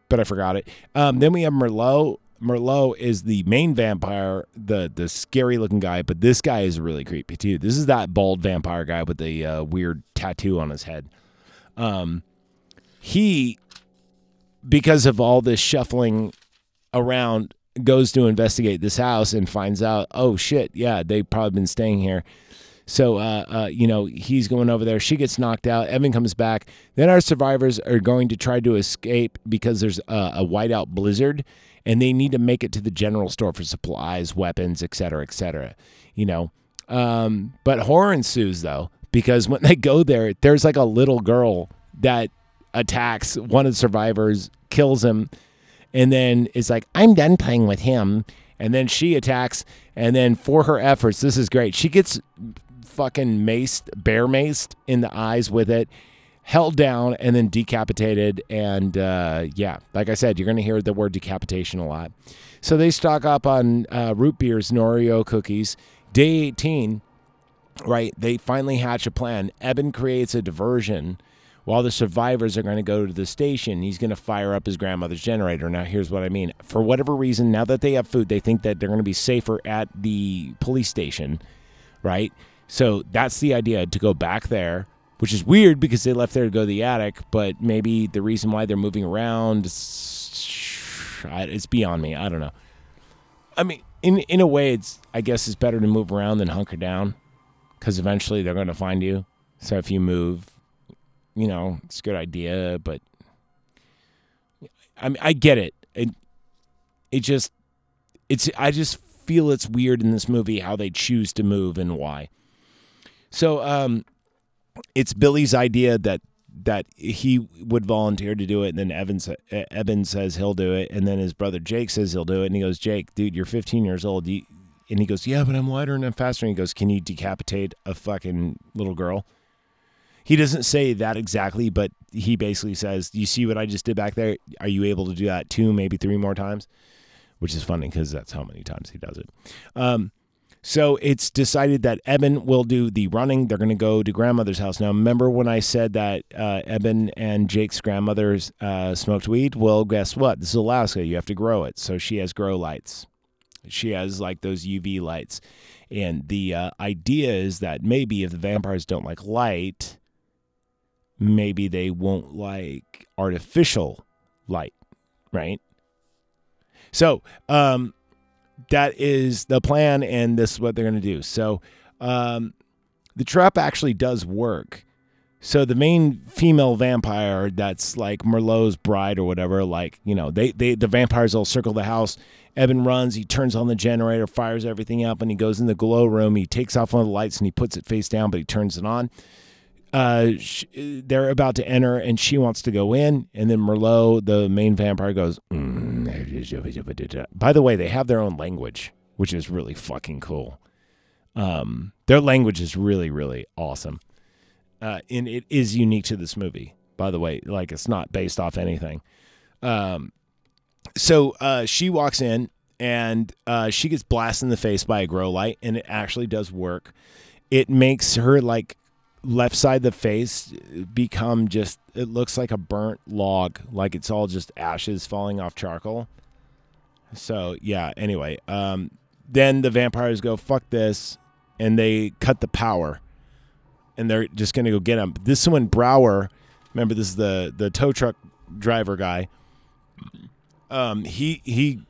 but I forgot it. Um, then we have Merlot. Merlot is the main vampire, the the scary looking guy, but this guy is really creepy too. This is that bald vampire guy with the uh, weird tattoo on his head. Um, he, because of all this shuffling around, goes to investigate this house and finds out, oh shit, yeah, they've probably been staying here. So, uh, uh, you know, he's going over there. She gets knocked out. Evan comes back. Then our survivors are going to try to escape because there's a, a whiteout blizzard and they need to make it to the general store for supplies, weapons, et cetera, et cetera. You know, um, but horror ensues though because when they go there, there's like a little girl that attacks one of the survivors, kills him, and then is like, "I'm done playing with him." And then she attacks, and then for her efforts, this is great. She gets fucking maced, bear maced in the eyes with it, held down, and then decapitated. And uh, yeah, like I said, you're going to hear the word decapitation a lot. So they stock up on uh, root beers and Oreo cookies. Day 18, right? They finally hatch a plan. Eben creates a diversion while the survivors are going to go to the station. He's going to fire up his grandmother's generator. Now, here's what I mean. For whatever reason, now that they have food, they think that they're going to be safer at the police station, right? So that's the idea to go back there, which is weird because they left there to go to the attic, but maybe the reason why they're moving around it's beyond me. I don't know. I mean, in in a way it's I guess it's better to move around than hunker down cuz eventually they're going to find you. So if you move, you know, it's a good idea, but I mean, I get it. It it just it's I just feel it's weird in this movie how they choose to move and why. So um, it's Billy's idea that that he would volunteer to do it, and then Evan Evan says he'll do it, and then his brother Jake says he'll do it, and he goes, Jake, dude, you're 15 years old, and he goes, yeah, but I'm lighter and I'm faster, and he goes, can you decapitate a fucking little girl? He doesn't say that exactly, but he basically says, "You see what I just did back there? Are you able to do that two, maybe three more times?" Which is funny because that's how many times he does it. Um, so it's decided that Eben will do the running. They're going to go to grandmother's house. Now, remember when I said that uh, Eben and Jake's grandmother's uh, smoked weed? Well, guess what? This is Alaska. You have to grow it. So she has grow lights. She has like those UV lights. And the uh, idea is that maybe if the vampires don't like light, maybe they won't like artificial light, right? So, um, that is the plan, and this is what they're going to do. So, um, the trap actually does work. So the main female vampire that's like Merlot's bride or whatever, like you know, they they the vampires all circle the house. Evan runs, he turns on the generator, fires everything up, and he goes in the glow room. He takes off one of the lights and he puts it face down, but he turns it on. Uh, sh- they're about to enter, and she wants to go in, and then Merlot, the main vampire, goes. Mm. By the way, they have their own language, which is really fucking cool. Um, their language is really, really awesome, uh, and it is unique to this movie. By the way, like it's not based off anything. Um, so uh, she walks in and uh, she gets blasted in the face by a grow light, and it actually does work. It makes her like left side of the face become just it looks like a burnt log like it's all just ashes falling off charcoal so yeah anyway um then the vampires go fuck this and they cut the power and they're just to go get him. This is when Brower, remember this is the the tow truck driver guy. Um, he he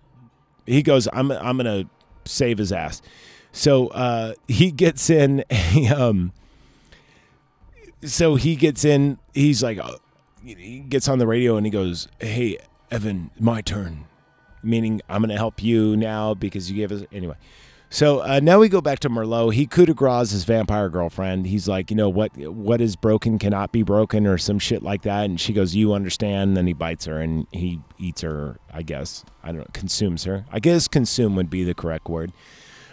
he goes, I'm I'm gonna save his ass. So uh, he gets in. A, um, so he gets in. He's like, uh, he gets on the radio and he goes, "Hey, Evan, my turn." Meaning, I'm gonna help you now because you gave us anyway. So uh, now we go back to Merlot. He coup de grace his vampire girlfriend. He's like, you know what? What is broken cannot be broken, or some shit like that. And she goes, "You understand?" And then he bites her and he eats her. I guess I don't know. Consumes her. I guess consume would be the correct word.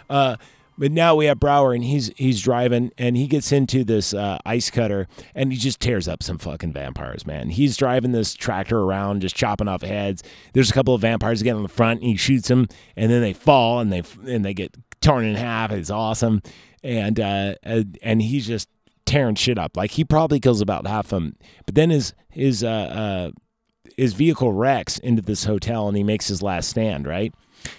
Uh, but now we have Brower, and he's he's driving, and he gets into this uh, ice cutter, and he just tears up some fucking vampires, man. He's driving this tractor around, just chopping off heads. There's a couple of vampires again on the front, and he shoots them, and then they fall, and they and they get torn in half. It's awesome, and uh, and he's just tearing shit up. Like he probably kills about half of them, but then his his uh, uh his vehicle wrecks into this hotel, and he makes his last stand, right?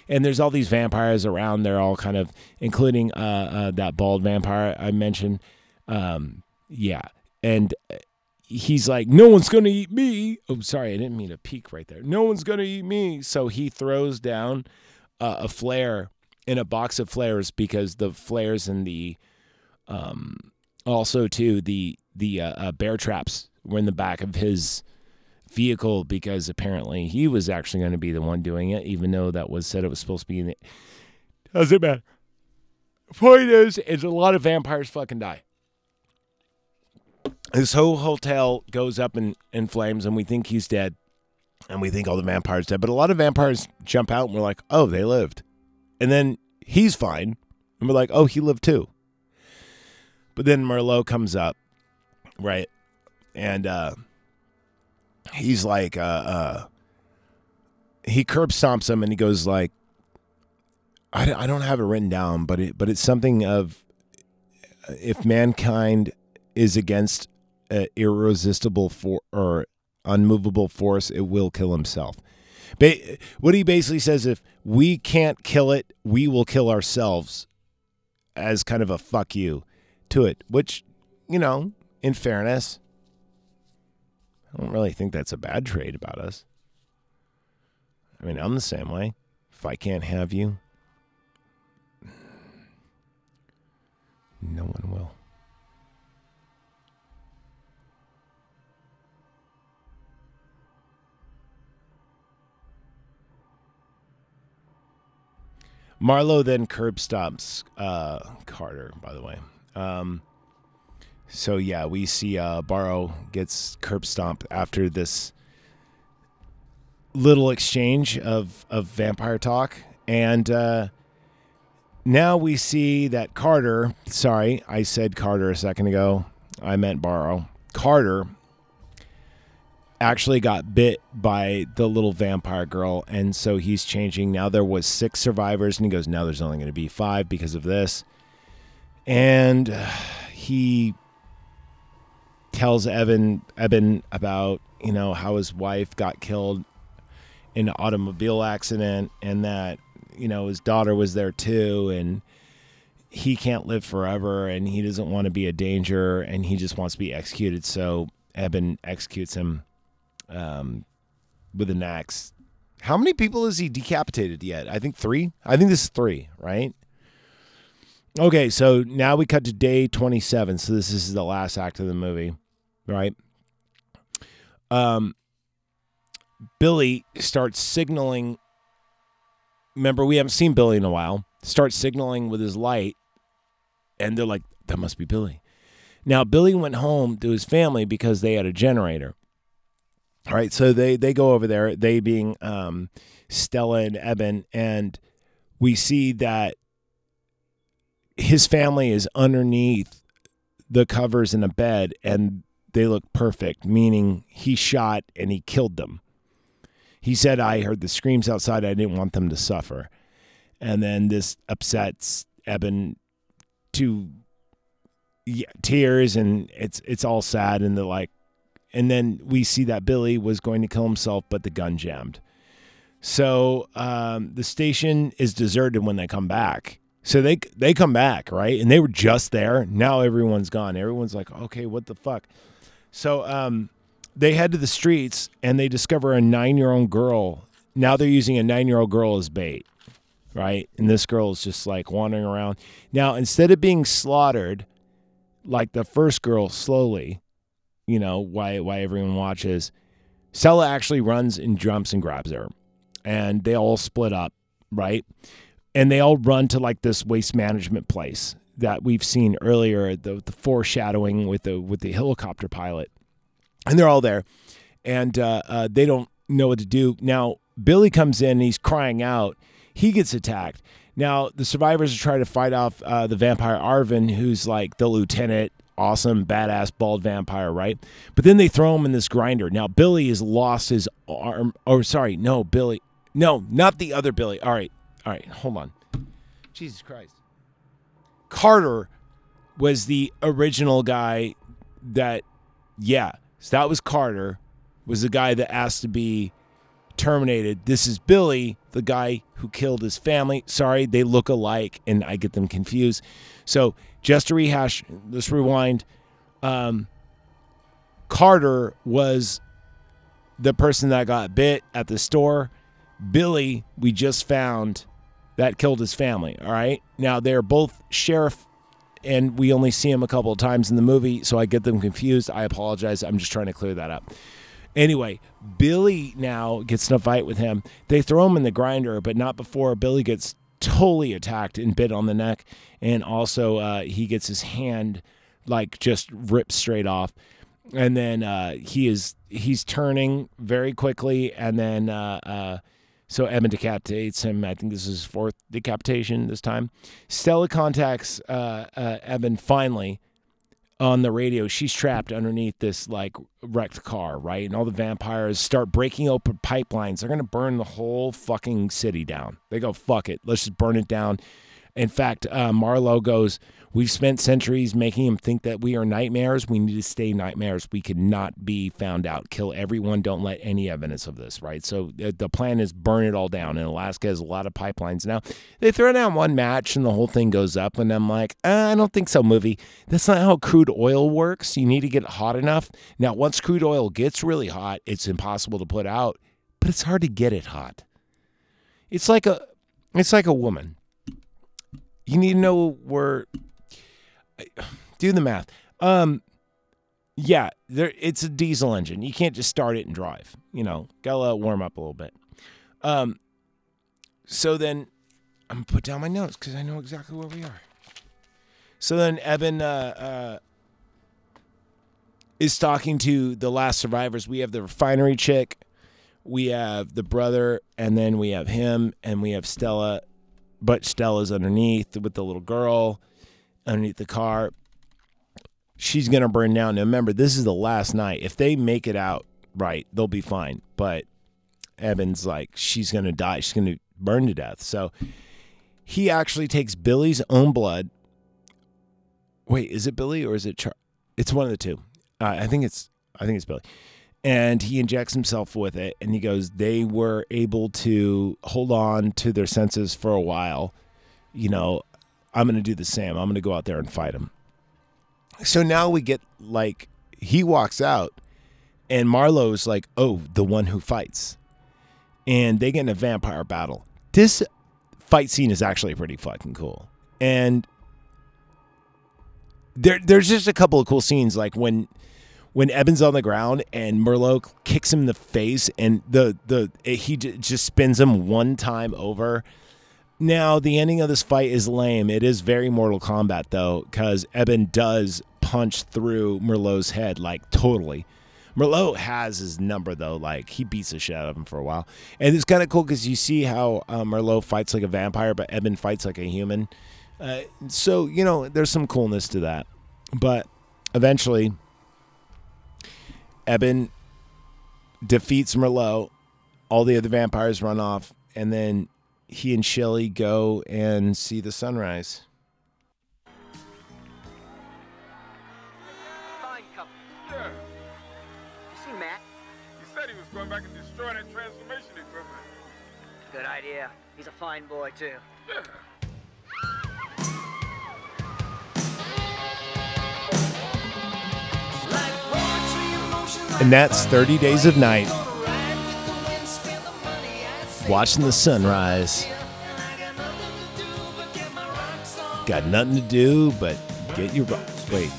and there's all these vampires around. They're all kind of, including uh, uh, that bald vampire I mentioned. Um, yeah, and uh, he's like, "No one's gonna eat me." Oh, sorry, I didn't mean to peek right there. No one's gonna eat me. So he throws down uh, a flare in a box of flares because the flares and the um, also too the the uh, uh, bear traps were in the back of his vehicle because apparently he was actually going to be the one doing it, even though that was said it was supposed to be in it. Doesn't matter. Point is, is a lot of vampires fucking die. This whole hotel goes up in, in flames, and we think he's dead, and we think all the vampires dead. But a lot of vampires jump out, and we're like, oh, they lived, and then he's fine, and we're like, oh, he lived too. But then Merlot comes up, right, and uh, he's like uh uh he curb stomps him and he goes like I, I don't have it written down but it but it's something of if mankind is against an irresistible for or unmovable force it will kill himself. Ba- what he basically says if we can't kill it we will kill ourselves as kind of a fuck you to it which you know in fairness I don't really think that's a bad trait about us. I mean, I'm the same way. If I can't have you, no one will. Marlow then curb stops uh, Carter, by the way. Um, so yeah, we see uh, Barrow gets curb stomped after this little exchange of of vampire talk, and uh, now we see that Carter. Sorry, I said Carter a second ago. I meant Barrow. Carter actually got bit by the little vampire girl, and so he's changing. Now there was six survivors, and he goes, now there's only going to be five because of this, and he tells Evan Evan about you know how his wife got killed in an automobile accident and that you know his daughter was there too and he can't live forever and he doesn't want to be a danger and he just wants to be executed so Evan executes him um, with an axe. How many people has he decapitated yet? I think three. I think this is three, right? Okay, so now we cut to day 27. So this is the last act of the movie, right? Um, Billy starts signaling. Remember, we haven't seen Billy in a while. Starts signaling with his light, and they're like, "That must be Billy." Now, Billy went home to his family because they had a generator. All right, so they they go over there. They being um, Stella and Eben, and we see that his family is underneath the covers in a bed and they look perfect, meaning he shot and he killed them. He said, I heard the screams outside. I didn't want them to suffer. And then this upsets Eben to yeah, tears and it's it's all sad and the like and then we see that Billy was going to kill himself, but the gun jammed. So um, the station is deserted when they come back So they they come back, right? And they were just there. Now everyone's gone. Everyone's like, okay, what the fuck? So um, they head to the streets and they discover a nine year old girl. Now they're using a nine year old girl as bait, right? And this girl is just like wandering around. Now instead of being slaughtered, like the first girl, slowly, you know, why why everyone watches, Stella actually runs and jumps and grabs her, and they all split up, right? and they all run to like this waste management place that we've seen earlier the, the foreshadowing with the with the helicopter pilot. And they're all there. And uh, uh, they don't know what to do. Now billy comes in and he's crying out. He gets attacked. Now the survivors are trying to fight off uh, the vampire arvin who's like the lieutenant awesome badass bald vampire right? But then they throw him in this grinder. Now billy has lost his arm. Or sorry. No billy. No not the other billy. All right. All right, hold on. Jesus Christ. Carter was the original guy that, yeah, so that was Carter, was the guy that asked to be terminated. This is Billy, the guy who killed his family. Sorry, they look alike and I get them confused. So just to rehash, let's rewind. Um, Carter was the person that got bit at the store. Billy, we just found that killed his family. All right. Now they're both sheriff, and we only see him a couple of times in the movie, so I get them confused. I apologize. I'm just trying to clear that up. Anyway, Billy now gets in a fight with him. They throw him in the grinder, but not before Billy gets totally attacked and bit on the neck, and also uh, he gets his hand like just ripped straight off. And then uh, he is he's turning very quickly, and then uh, uh so Eben decapitates him. I think this is his fourth decapitation this time. Stella contacts uh, uh, Eben finally on the radio. She's trapped underneath this like wrecked car, right? And all the vampires start breaking open pipelines. They're gonna burn the whole fucking city down. They go, fuck it, let's just burn it down. In fact, uh, Marlow goes, We've spent centuries making them think that we are nightmares. We need to stay nightmares. We cannot be found out. Kill everyone. Don't let any evidence of this, right? So the plan is burn it all down. And Alaska has a lot of pipelines now. They throw down one match and the whole thing goes up. And I'm like, uh, I don't think so, movie. That's not how crude oil works. You need to get it hot enough. Now, once crude oil gets really hot, it's impossible to put out, but it's hard to get it hot. It's like a, it's like a woman. You need to know where do the math. Um, yeah, there it's a diesel engine. You can't just start it and drive. You know, gotta let it warm up a little bit. Um, so then I'm gonna put down my notes because I know exactly where we are. So then Eben uh, uh, is talking to the last survivors. We have the refinery chick, we have the brother, and then we have him, and we have Stella. But Stella's underneath with the little girl underneath the car. She's to burn down. Now, remember, this is the last night. If they make it out right, they'll be fine. But Evan's like, she's to die. She's to burn to death. So he actually takes Billy's own blood. Wait, is it Billy or is it Char? It's one of the two. Uh, I think it's I think it's Billy. And he injects himself with it, and he goes, they were able to hold on to their senses for a while. You know, I'm going to do the same. I'm going to go out there and fight him. So now we get like, he walks out, and Marlow's like, oh, the one who fights. And they get in a vampire battle. This fight scene is actually pretty fucking cool. And there, there's just a couple of cool scenes, like when when Eben's on the ground and Merlot kicks him in the face, and the the he just spins him one time over now, the ending of this fight is lame. It is very Mortal Kombat, though, because Eben does punch through Merlot's head, like totally. Merlot has his number, though. Like, he beats the shit out of him for a while. And it's kind of cool because you see how uh, Merlot fights like a vampire, but Eben fights like a human. Uh, so, you know, there's some coolness to that. But eventually, Eben defeats Merlot. All the other vampires run off. And then he and Shelly go and see the sunrise.
Fine couple.
Sure.
You see Matt?
He said he was going back and destroying that transformation equipment.
Good idea. He's a fine boy, too.
Yeah.
And that's 30 Days of Night Watching the sunrise. Got nothing to do but get your. rocks. Wait.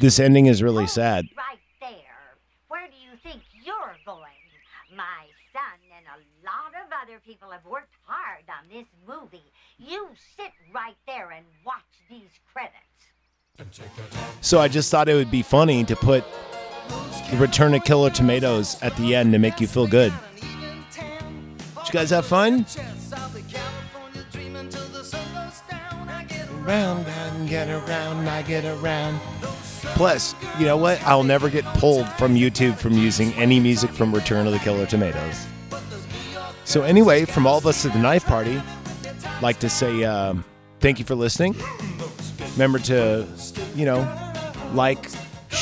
This ending is really sad.
Right there. Where do you think you're going? My son and a lot of other people have worked hard on this movie. You sit right there and watch these credits.
So I just thought it would be funny to put the Return of Killer Tomatoes at the end to make you feel good. Did you guys have fun? Round and get around, I get around. Plus, you know what? I'll never get pulled from YouTube from using any music from Return of the Killer Tomatoes. So anyway, from all of us at the Knife Party, like to say um, thank you for listening. Remember to, you know, like,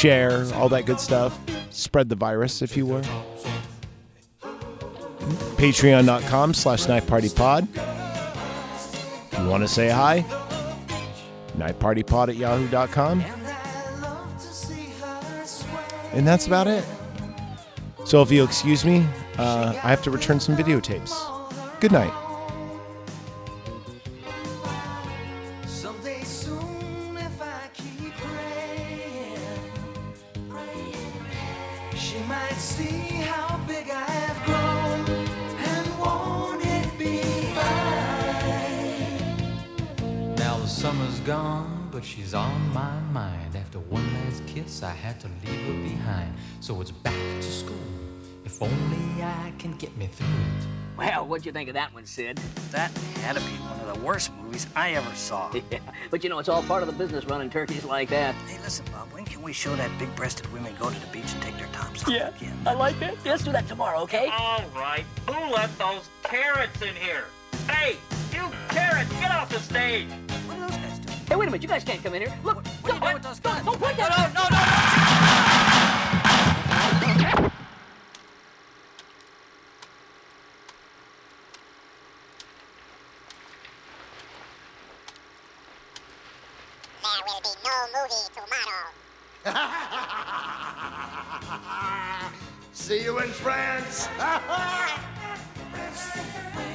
share, all that good stuff. Spread the virus, if you will. Patreon.com slash Knife Party Pod. You want to say hi, knifepartypod at yahoo.com. And that's about it. So if you'll excuse me, uh, I have to return some videotapes. Good night.
So it's back to school. If only I can get me through it.
Well, what'd you think of that one, Sid?
That had to be one of the worst movies I ever saw.
Yeah, but you know, it's all part of the business running turkeys like that.
Hey, listen, Bob, when can we show that big-breasted women go to the beach and take their tops off
Yeah,
again?
I like that. Yeah, let's do that tomorrow, okay?
All right. Who left those carrots in here? Hey, you carrots, get off the stage!
What are those guys doing?
Hey, wait a minute. You guys can't come in here. Look,
What are you doing with those guns?
don't point that.
No, no, no!
no movie tomorrow.
See you in France.